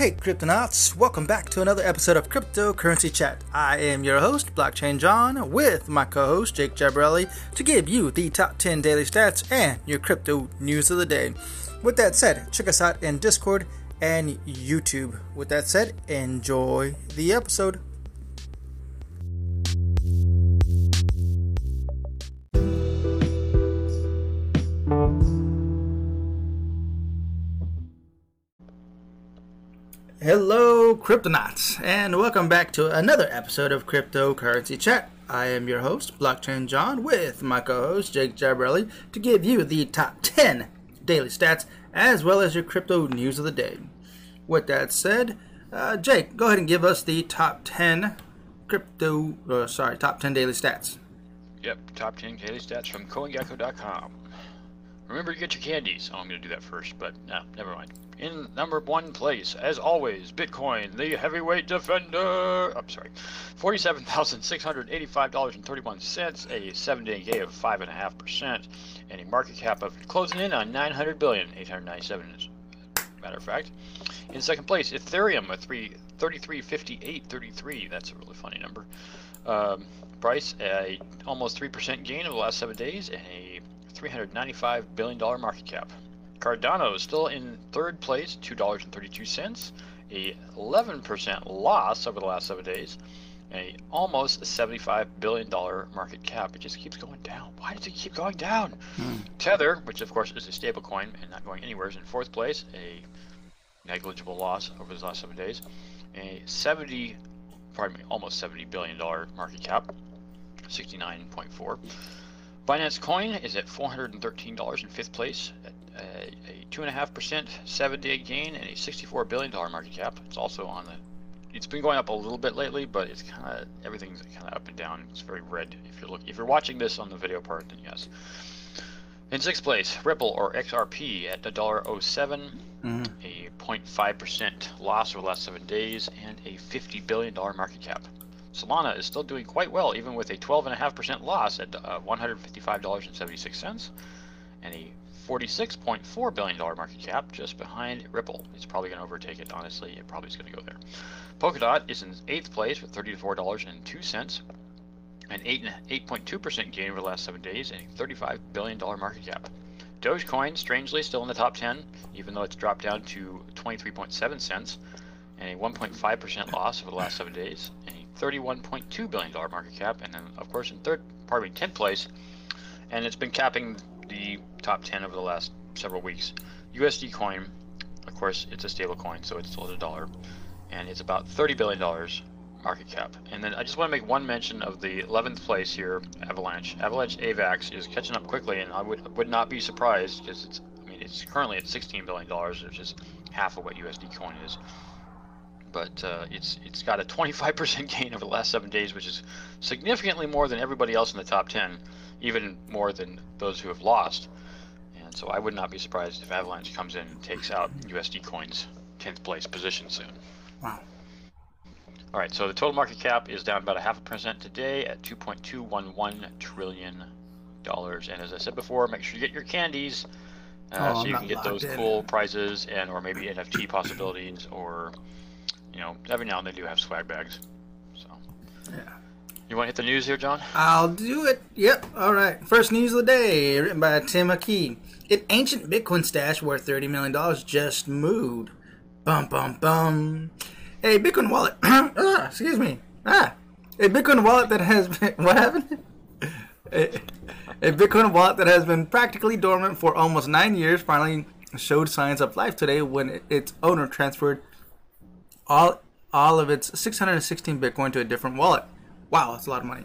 Hey, Cryptonauts! Welcome back to another episode of Cryptocurrency Chat. I am your host, Blockchain John, with my co host, Jake Jabarelli, to give you the top 10 daily stats and your crypto news of the day. With that said, check us out in Discord and YouTube. With that said, enjoy the episode. Hello, Cryptonauts, and welcome back to another episode of Cryptocurrency Chat. I am your host, Blockchain John, with my co host, Jake Jabarelli, to give you the top 10 daily stats as well as your crypto news of the day. With that said, uh, Jake, go ahead and give us the top 10 crypto, uh, sorry, top 10 daily stats. Yep, top 10 daily stats from CoinGecko.com. Remember to get your candies. Oh, I'm going to do that first, but no, never mind. In number one place, as always, Bitcoin, the heavyweight defender. I'm sorry, $47,685.31, a seven day gain of 5.5%, and a market cap of closing in on 900 billion, 897 as a matter of fact. In second place, Ethereum, a 3, 3358.33. That's a really funny number. Um, price, a almost 3% gain over the last seven days, and a $395 billion market cap. Cardano is still in third place, $2.32, a 11% loss over the last seven days, a almost $75 billion market cap. It just keeps going down. Why does it keep going down? Hmm. Tether, which of course is a stable coin and not going anywhere, is in fourth place, a negligible loss over the last seven days, a 70, pardon me, almost $70 billion market cap, 69.4. Binance Coin is at $413 in fifth place, at a, a 2.5% seven day gain and a $64 billion market cap. It's also on the it's been going up a little bit lately, but it's kind of everything's kind of up and down. It's very red. If you're looking, if you're watching this on the video part, then yes. In sixth place, Ripple or XRP at $1.07, mm-hmm. a 0.5% loss over the last seven days, and a $50 billion market cap. Solana is still doing quite well, even with a 12.5% loss at uh, $155.76 and a $46.4 billion market cap just behind Ripple. It's probably going to overtake it, honestly. It probably is going to go there. Polkadot is in 8th place with $34.02, an 8.2% gain over the last 7 days, and a $35 billion market cap. Dogecoin, strangely, still in the top 10, even though it's dropped down to 23.7 cents, and a 1.5% loss over the last 7 days, and $31.2 billion market cap, and then, of course, in third, pardon me, 10th place, and it's been capping the top 10 over the last several weeks. USD coin, of course, it's a stable coin, so it's still at a dollar, and it's about $30 billion market cap. And then I just want to make one mention of the 11th place here, Avalanche. Avalanche AVAX is catching up quickly, and I would would not be surprised because it's, I mean, it's currently at $16 billion, which is half of what USD coin is but uh, it's it's got a 25% gain over the last seven days, which is significantly more than everybody else in the top 10, even more than those who have lost. And so I would not be surprised if Avalanche comes in and takes out USD Coin's 10th place position soon. Wow. All right, so the total market cap is down about a half a percent today at 2.211 trillion dollars. And as I said before, make sure you get your candies. Uh, oh, so you can get those in. cool prizes and or maybe NFT possibilities or you know, every now and then they do have swag bags. So. Yeah. You want to hit the news here, John? I'll do it. Yep. All right. First news of the day, written by Tim McKee. An ancient Bitcoin stash worth $30 million just moved. Bum, bum, bum. A Bitcoin wallet. ah, excuse me. Ah. A Bitcoin wallet that has been. What happened? a, a Bitcoin wallet that has been practically dormant for almost nine years finally showed signs of life today when its owner transferred all all of its 616 Bitcoin to a different wallet. Wow, that's a lot of money.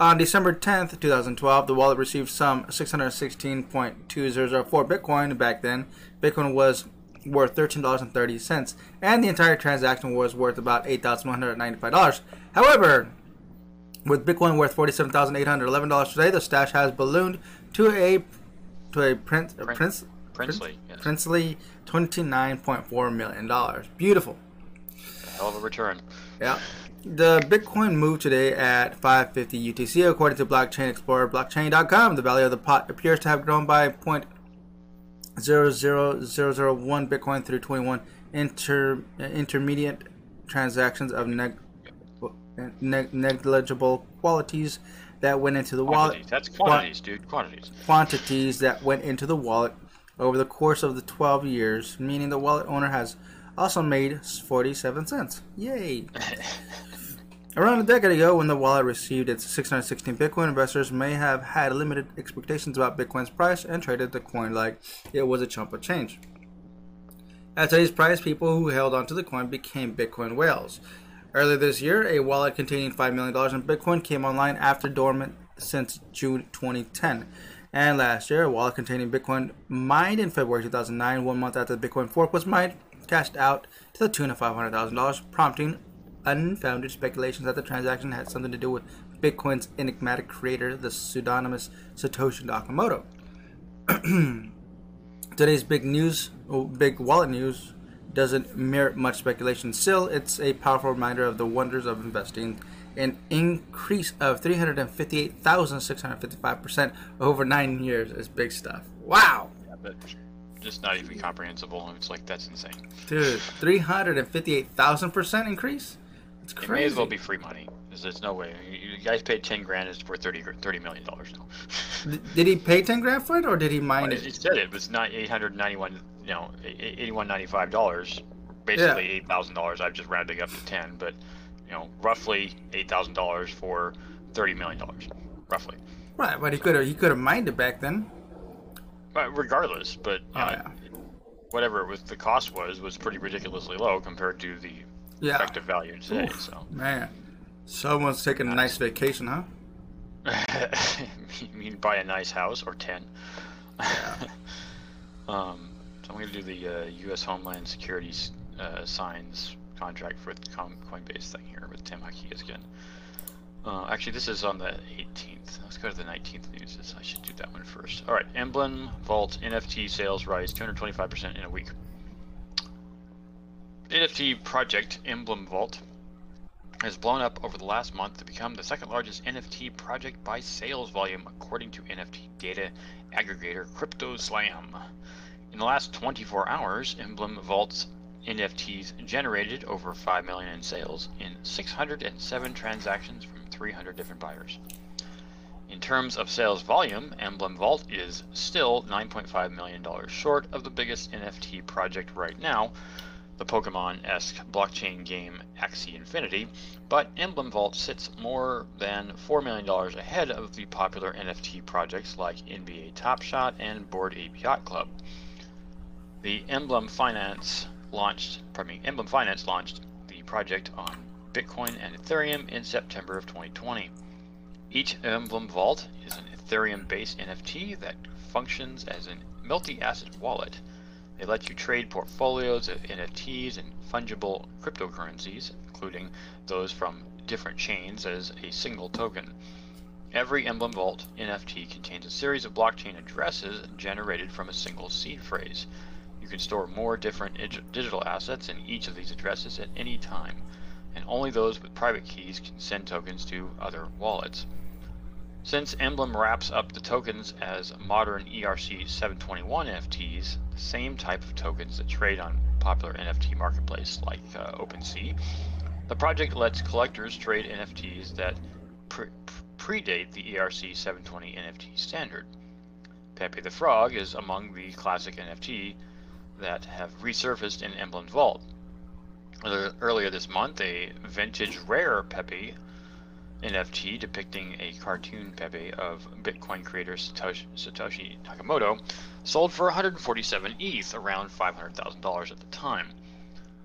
On December 10th, 2012, the wallet received some 616.2004 Bitcoin. Back then, Bitcoin was worth $13.30, and the entire transaction was worth about $8,195. However, with Bitcoin worth $47,811 today, the stash has ballooned to a to a prince, Prin- prince, princely, princely $29.4 million. Beautiful. Hell of a return. Yeah. The Bitcoin moved today at 550 UTC, according to Blockchain Explorer, blockchain.com. The value of the pot appears to have grown by 0.00001 Bitcoin through 21 inter, intermediate transactions of neg, neg, negligible qualities that went into the wallet. That's quantities, dude. Quantities. Quantities that went into the wallet over the course of the 12 years, meaning the wallet owner has also made 47 cents. Yay! Around a decade ago, when the wallet received its 616 Bitcoin, investors may have had limited expectations about Bitcoin's price and traded the coin like it was a chump of change. At today's price, people who held onto the coin became Bitcoin whales. Earlier this year, a wallet containing $5 million in Bitcoin came online after dormant since June 2010. And last year, a wallet containing Bitcoin mined in February 2009, one month after the Bitcoin fork was mined, cashed out to the tune of $500,000, prompting unfounded speculations that the transaction had something to do with Bitcoin's enigmatic creator, the pseudonymous Satoshi Nakamoto. Today's big news, oh, big wallet news, doesn't merit much speculation. Still, it's a powerful reminder of the wonders of investing. An increase of 358,655% over nine years is big stuff. Wow! Yeah, just not even comprehensible. It's like that's insane. Dude, 358,000% increase? It's crazy. It may as well be free money. There's, there's no way. You, guys paid 10 grand, it's worth 30, 30 million dollars now. Did he pay 10 grand for it or did he mine Well, it? it said it was not 891, you know, 81.95 dollars. Basically eight thousand dollars. I'm just rounding up to 10, but you know, roughly eight thousand dollars for 30 million dollars, roughly. Right, but he could have he could have mined it back then. But regardless, but Oh, know, yeah. whatever it was, the cost was was pretty ridiculously low compared to the Yeah. effective value today. Oof. So. Man. Someone's taking a nice vacation, huh? you mean buy a nice house or 10 um, so i'm going to do the uh, u.s homeland security's uh, signs contract for the coinbase thing here with tim Hakias again uh, actually this is on the 18th let's go to the 19th news. I should do that one first. All right emblem vault nft sales rise 225% in a week. Nft project emblem vault has blown up over the last month to become the second largest NFT project by sales volume, according to NFT data aggregator CryptoSlam. In the last 24 hours, Emblem Vault's NFTs generated over 5 million in sales in 607 transactions from 300 different buyers. In terms of sales volume, Emblem Vault is still $9.5 million short of the biggest NFT project right now, the Pokemon-esque blockchain game Axie Infinity, but Emblem Vault sits more than $4 million ahead of the popular NFT projects like NBA Top Shot and Bored Ape Yacht Club. The Emblem Finance launched, pardon me, Emblem Finance launched the project on Bitcoin and Ethereum in September of 2020. Each Emblem Vault is an Ethereum-based NFT that functions as a multi-asset wallet. They let you trade portfolios of NFTs and fungible cryptocurrencies, including those from different chains, as a single token. Every Emblem Vault NFT contains a series of blockchain addresses generated from a single seed phrase. You can store more different digital assets in each of these addresses at any time, and only those with private keys can send tokens to other wallets. Since Emblem wraps up the tokens as modern ERC 721 NFTs, the same type of tokens that trade on popular NFT marketplace like uh, OpenSea, the project lets collectors trade NFTs that pre- predate the ERC 720 NFT standard. Pepe the Frog is among the classic NFT that have resurfaced in Emblem's vault. Earlier- Earlier this month, a vintage rare Pepe NFT depicting a cartoon Pepe of Bitcoin creator Satoshi, Satoshi Nakamoto sold for 147 ETH, around $500,000 at the time.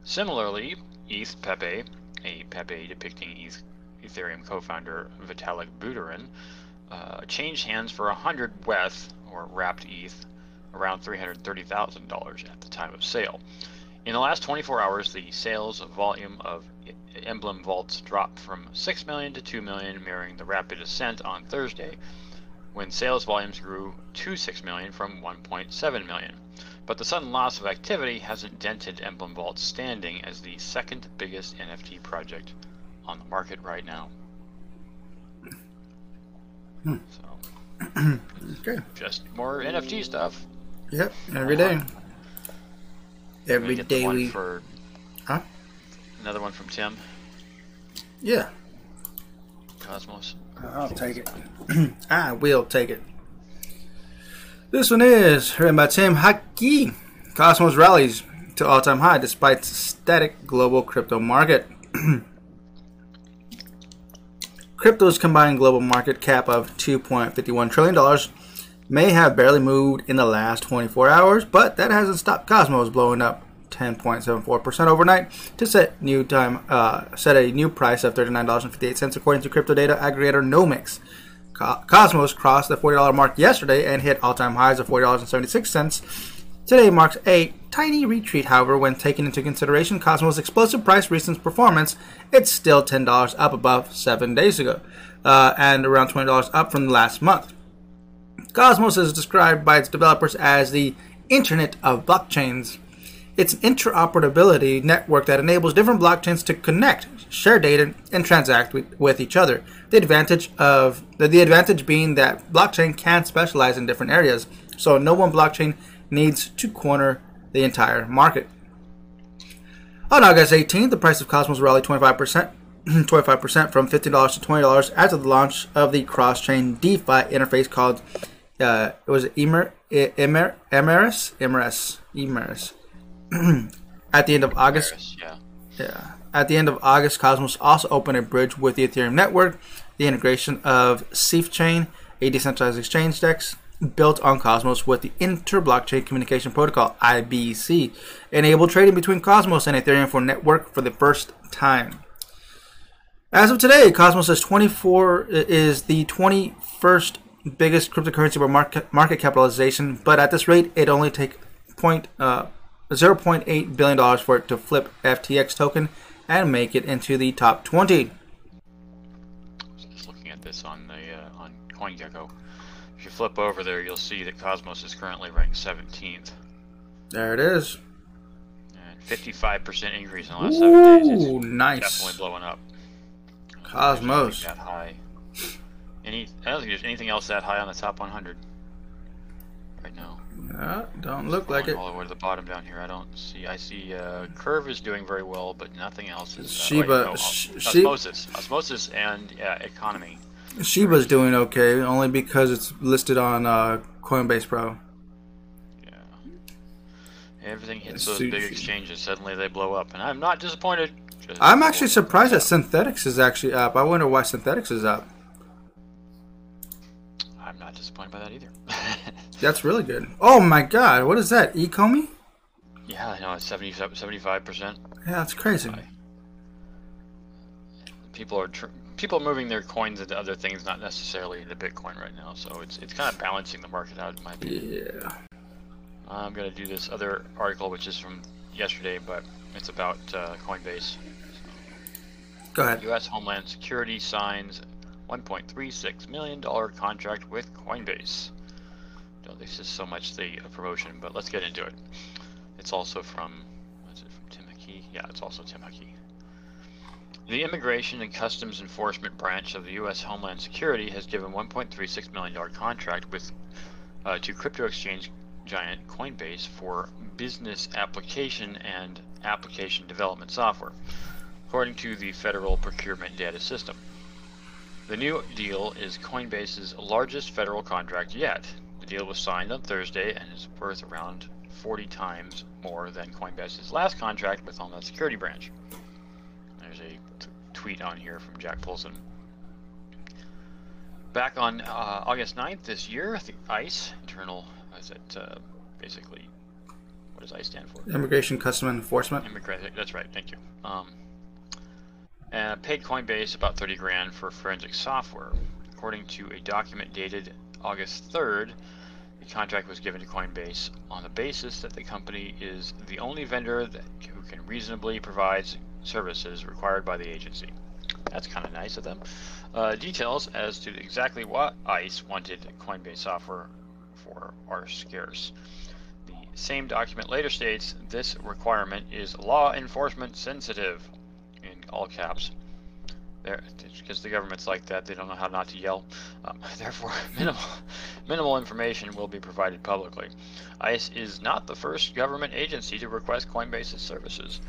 Similarly, ETH Pepe, a Pepe depicting ETH, Ethereum co-founder Vitalik Buterin, uh, changed hands for 100 WETH, or wrapped ETH, around $330,000 at the time of sale. In the last 24 hours, the sales volume of Emblem Vaults dropped from 6 million to 2 million, mirroring the rapid ascent on Thursday, when sales volumes grew to 6 million from 1.7 million. But the sudden loss of activity hasn't dented Emblem Vault's standing as the second biggest NFT project on the market right now. Hmm. So, Okay. just more NFT stuff. Yep, every day. Every get day one we. for Huh? another one from Tim Yeah, Cosmos. I'll take it. I will take it. This one is written by Tim Hakki. Cosmos rallies to all-time high despite static global crypto market. Crypto's combined global market cap of $2.51 trillion may have barely moved in the last 24 hours, but that hasn't stopped Cosmos blowing up 10.74% overnight to set new time uh, set a new price of $39.58 according to crypto data aggregator Nomics. Co- Cosmos crossed the $40 mark yesterday and hit all-time highs of $40.76. Today marks a tiny retreat, however, when taking into consideration Cosmos' explosive price recent performance, it's still $10 up above seven days ago, uh, and around $20 up from last month. Cosmos is described by its developers as the Internet of Blockchains. It's an interoperability network that enables different blockchains to connect, share data, and transact with, with each other. The advantage of the, the advantage being that blockchain can specialize in different areas, so no one blockchain needs to corner the entire market. On August 18th, the price of Cosmos rallied 25%, 25% from $15 to $20 after the launch of the cross-chain DeFi interface called uh, it was Emer, Emer, Emeris, Emeris, Emeris. At the end of August, yeah. yeah. At the end of August, Cosmos also opened a bridge with the Ethereum network. The integration of Sifchain, a decentralized exchange DEX built on Cosmos with the Inter-Blockchain Communication Protocol (IBC), enabled trading between Cosmos and Ethereum for network for the first time. As of today, Cosmos is 24 is the 21st biggest cryptocurrency by market market capitalization, but at this rate, it only take point uh, 0.8 billion dollars for it to flip FTX token and make it into the top 20. Just looking at this on the uh, on CoinGecko. If you flip over there, you'll see that Cosmos is currently ranked 17th, There it is. and 55% increase in the last seven days. It's Ooh, nice. definitely blowing up. Cosmos. That high. Any? I don't think there's anything else that high on the top 100 right now. Yeah, don't look like it. all the way to the bottom down here. I don't see. I see. Uh, Curve is doing very well, but nothing else is. Uh, Shiba- wait, no, Sh- Osmosis, Osmosis, and uh, Ecomi. Shiba's doing okay, only because it's listed on uh, Coinbase Pro. Yeah. Everything hits those big exchanges. Suddenly they blow up, and I'm not disappointed. Just I'm actually surprised that Synthetix is actually up. I wonder why Synthetix is up. I'm not disappointed by that either. That's really good. Oh my god, what is that? Ecomi? yeah, I know it's 70, 75 percent. Yeah, that's crazy. People are tr- people are moving their coins into other things, not necessarily into Bitcoin right now. So it's it's kind of balancing the market out, in my opinion. Yeah. I'm gonna do this other article, which is from yesterday, but it's about uh, Coinbase. Go ahead. U.S. Homeland Security signs 1.36 million dollar contract with Coinbase. Don't this is so much the uh, promotion, but let's get into it. It's also from what's it from Tim Hickey? Yeah, it's also Tim Hickey. The Immigration and Customs Enforcement Branch of the U.S. Homeland Security has given 1.36 million dollar contract with uh, to crypto exchange giant Coinbase for business application and application development software, according to the Federal Procurement Data System. The new deal is Coinbase's largest federal contract yet. The deal was signed on Thursday and is worth around 40 times more than Coinbase's last contract with the Homeland Security Branch. There's a t- tweet on here from Jack Poulson. Back on uh, August 9th this year, the ICE, internal, is it uh, basically, what does ICE stand for? Immigration Custom Enforcement. Immigrant. That's right. Thank you. Um, and paid Coinbase about 30 grand for forensic software. According to a document dated August 3rd, the contract was given to Coinbase on the basis that the company is the only vendor that, who can reasonably provide services required by the agency. That's kind of nice of them. Uh, details as to exactly what ICE wanted Coinbase software for are scarce. The same document later states this requirement is law enforcement sensitive, all caps. There, because the government's like that, they don't know how not to yell. Um, therefore, minimal, Minimal information will be provided publicly. ICE is not the first government agency to request Coinbase's services.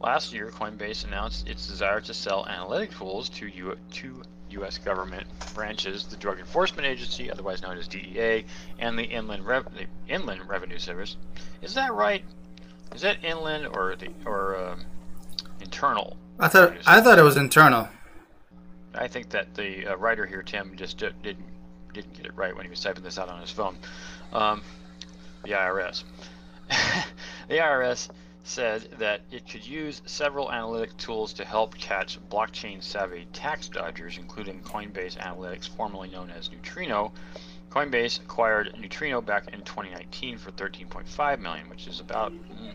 Last year, Coinbase announced its desire to sell analytic tools to, U- to U.S. government branches, the Drug Enforcement Agency, otherwise known as DEA, and the Inland, Rev- the Inland Revenue Service. Is that right? Is that inland or the or um, internal? I thought I thought it was internal. I think that the uh, writer here, Tim, just didn't didn't get it right when he was typing this out on his phone. Um, the IRS. the IRS said that it could use several analytic tools to help catch blockchain savvy tax dodgers, including Coinbase Analytics, formerly known as Neutrino. Coinbase acquired Neutrino back in 2019 for 13.5 million, which is about mm,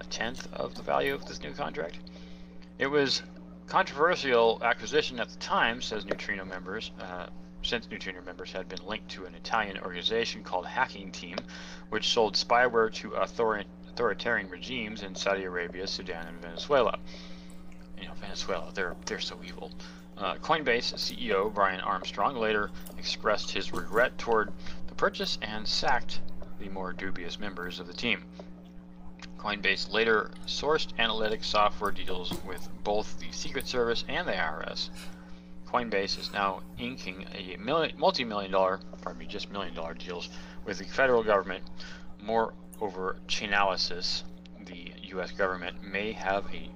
a tenth of the value of this new contract. It was controversial acquisition at the time, says Neutrino members. Uh, since Neutrino members had been linked to an Italian organization called Hacking Team, which sold spyware to author authoritarian regimes in Saudi Arabia, Sudan, and Venezuela. You know, Venezuela, they're they're so evil. Uh, Coinbase CEO Brian Armstrong later expressed his regret toward the purchase and sacked the more dubious members of the team. Coinbase later sourced analytics software deals with both the Secret Service and the IRS. Coinbase is now inking a multi-million dollar, pardon me, just million dollar deals with the federal government. Moreover, Chainalysis, the U.S. government may have a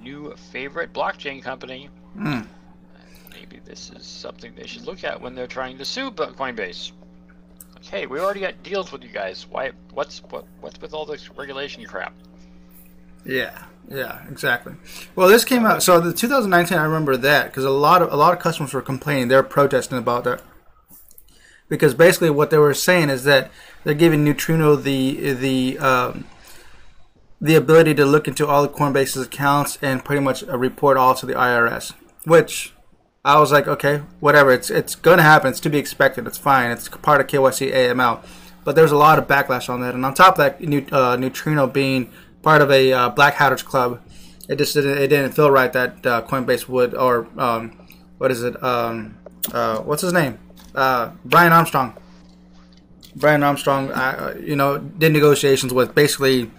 new favorite blockchain company. Mm. Maybe this is something they should look at when they're trying to sue Coinbase. Hey, we already got deals with you guys. Why? What's what? What's with all this regulation crap? Yeah, yeah, exactly. Well, this came out. So the 2019, I remember that because a lot of a lot of customers were complaining. They're protesting about that because basically what they were saying is that they're giving Neutrino the the um, the ability to look into all the Coinbase's accounts and pretty much report all to the IRS. Which I was like, okay, whatever. It's it's gonna happen. It's to be expected. It's fine. It's part of KYC AML. But there's a lot of backlash on that. And on top of that, uh, Neutrino being part of a uh, Black Hatters club, it just didn't, it didn't feel right that uh, Coinbase would or um, what is it? Um, uh, what's his name? uh, Brian Armstrong. Brian Armstrong, uh, you know, did negotiations with basically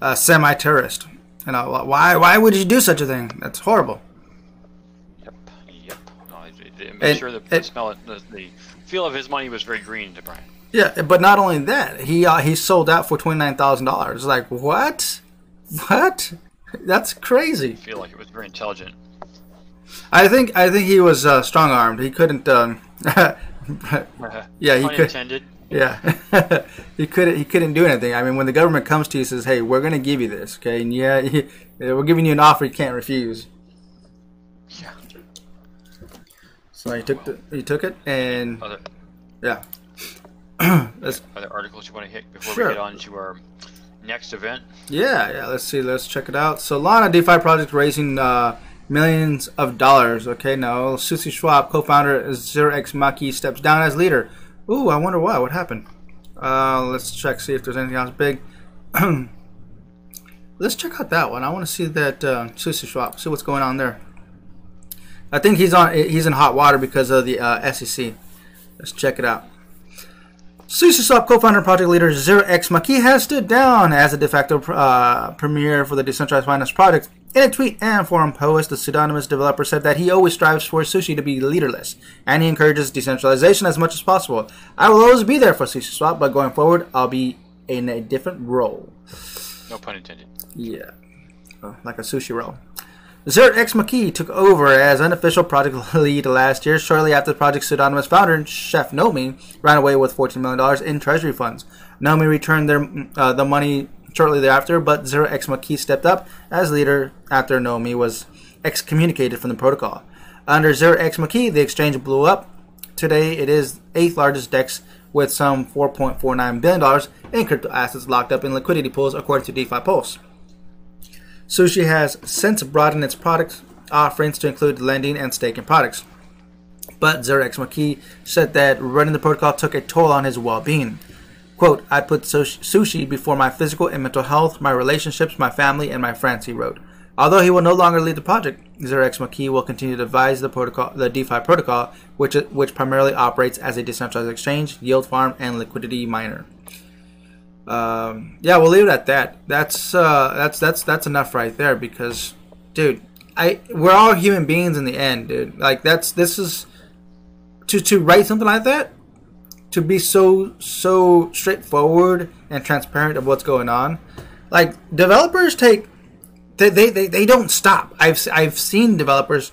a semi-terrorist. You know, why why would you do such a thing? That's horrible. Yep, yep. No, I'm it, sure the, the smell, the, the feel of his money was very green to Brian. Yeah, but not only that, he uh, he sold out for twenty nine thousand dollars. Like what? What? That's crazy. I feel like it was very intelligent. I think I think he was uh, strong armed. He couldn't. Um, yeah, he could. Yeah, he couldn't. He couldn't do anything. I mean, when the government comes to you and says, "Hey, we're going to give you this," okay, and yeah, he, we're giving you an offer you can't refuse. Yeah. So he took the, he took it and other, yeah. other articles you want to hit before sure. we get on to our next event? Yeah, yeah. Let's see. Let's check it out. Solana DeFi project raising. Uh, millions of dollars. Okay, now SushiSwap, co-founder of 0x Maki, steps down as leader. Ooh, I wonder why. What happened? Uh, let's check, see if there's anything else big. let's check out that one. I want to see that uh, SushiSwap. See what's going on there. I think he's on. He's in hot water because of the uh, SEC. Let's check it out. SushiSwap co-founder and project leader 0x Maki has stood down as a de facto uh, premier for the decentralized finance project. In a tweet and forum post, the pseudonymous developer said that he always strives for Sushi to be leaderless, and he encourages decentralization as much as possible. I will always be there for SushiSwap, but going forward, I'll be in a different role. No pun intended. Yeah, oh, like a sushi roll. Zert X McKee took over as unofficial project lead last year, shortly after the project's pseudonymous founder, Chef Nomi, ran away with $14 million in treasury funds. Nomi returned their, uh, the money shortly thereafter, but Zero X Maki stepped up as leader after Nomi was excommunicated from the protocol. Under Zero X Maki, the exchange blew up. Today, it is eighth largest DEX with some $4.49 billion in crypto assets locked up in liquidity pools, according to DeFi Pulse. Sushi has since broadened its product offerings to include lending and staking products. But Zerex McKee said that running the protocol took a toll on his well being. Quote, I put sushi before my physical and mental health, my relationships, my family, and my friends, he wrote. Although he will no longer lead the project, X Maki will continue to advise the protocol, the DeFi protocol, which which primarily operates as a decentralized exchange, yield farm, and liquidity miner. Um, yeah, we'll leave it at that. That's uh, that's that's that's enough right there because, dude, I we're all human beings in the end, dude. Like that's this is to to write something like that, to be so so straightforward and transparent of what's going on. Like developers take they, they, they, they don't stop. I've I've seen developers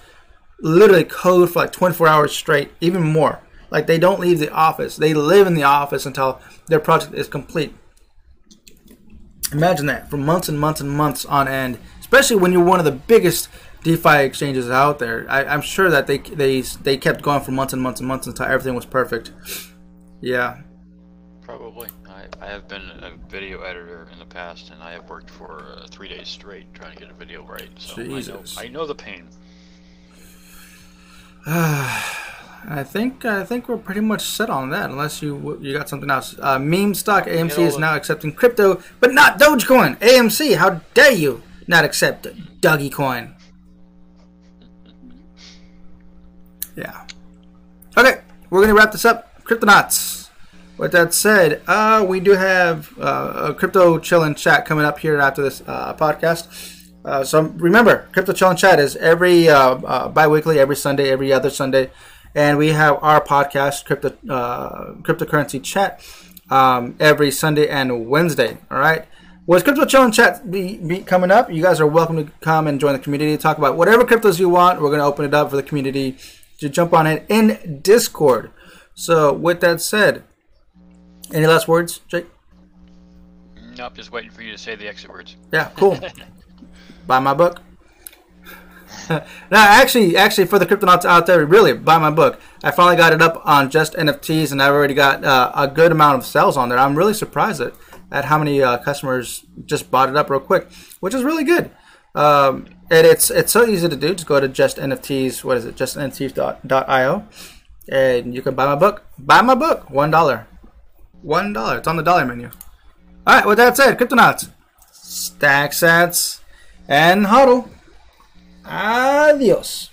literally code for like 24 hours straight, even more. Like they don't leave the office. They live in the office until their project is complete. Imagine that for months and months and months on end, especially when you're one of the biggest DeFi exchanges out there. I, am sure that they they they kept going for months and months and months until everything was perfect. Yeah. Probably. I, I have been a video editor in the past, and I have worked for uh, three days straight trying to get a video right. So Jesus. I know, I know the pain. I think I think we're pretty much set on that, unless you you got something else. Uh, meme stock AMC is now accepting crypto, but not Dogecoin. AMC, how dare you not accept Dougie Coin? Yeah. Okay, we're gonna wrap this up. Cryptonauts. With that said, uh, we do have uh, a crypto chill and chat coming up here after this uh, podcast. Uh, so remember, crypto chill and chat is every uh, uh, bi-weekly, every Sunday, every other Sunday and we have our podcast, crypto uh, cryptocurrency chat, um, every Sunday and Wednesday. All right. With Crypto Chill and Chat be, be coming up, you guys are welcome to come and join the community. To talk about whatever cryptos you want. We're going to open it up for the community to jump on it in Discord. So, with that said, any last words, Jake? Nope, just waiting for you to say the exit words. Yeah, cool. Buy my book. no, actually, actually, for the cryptonauts out there, really buy my book. I finally got it up on just NFTs, and I've already got uh, a good amount of sales on there. I'm really surprised at, at how many uh, customers just bought it up real quick, which is really good. Um, and it's it's so easy to do. Just go to just NFTs. What is it? Just NFTs.io, and you can buy my book. Buy my book. One dollar. One dollar. It's on the dollar menu. All right. With that said, cryptonauts, stack sats, and huddle. Adiós.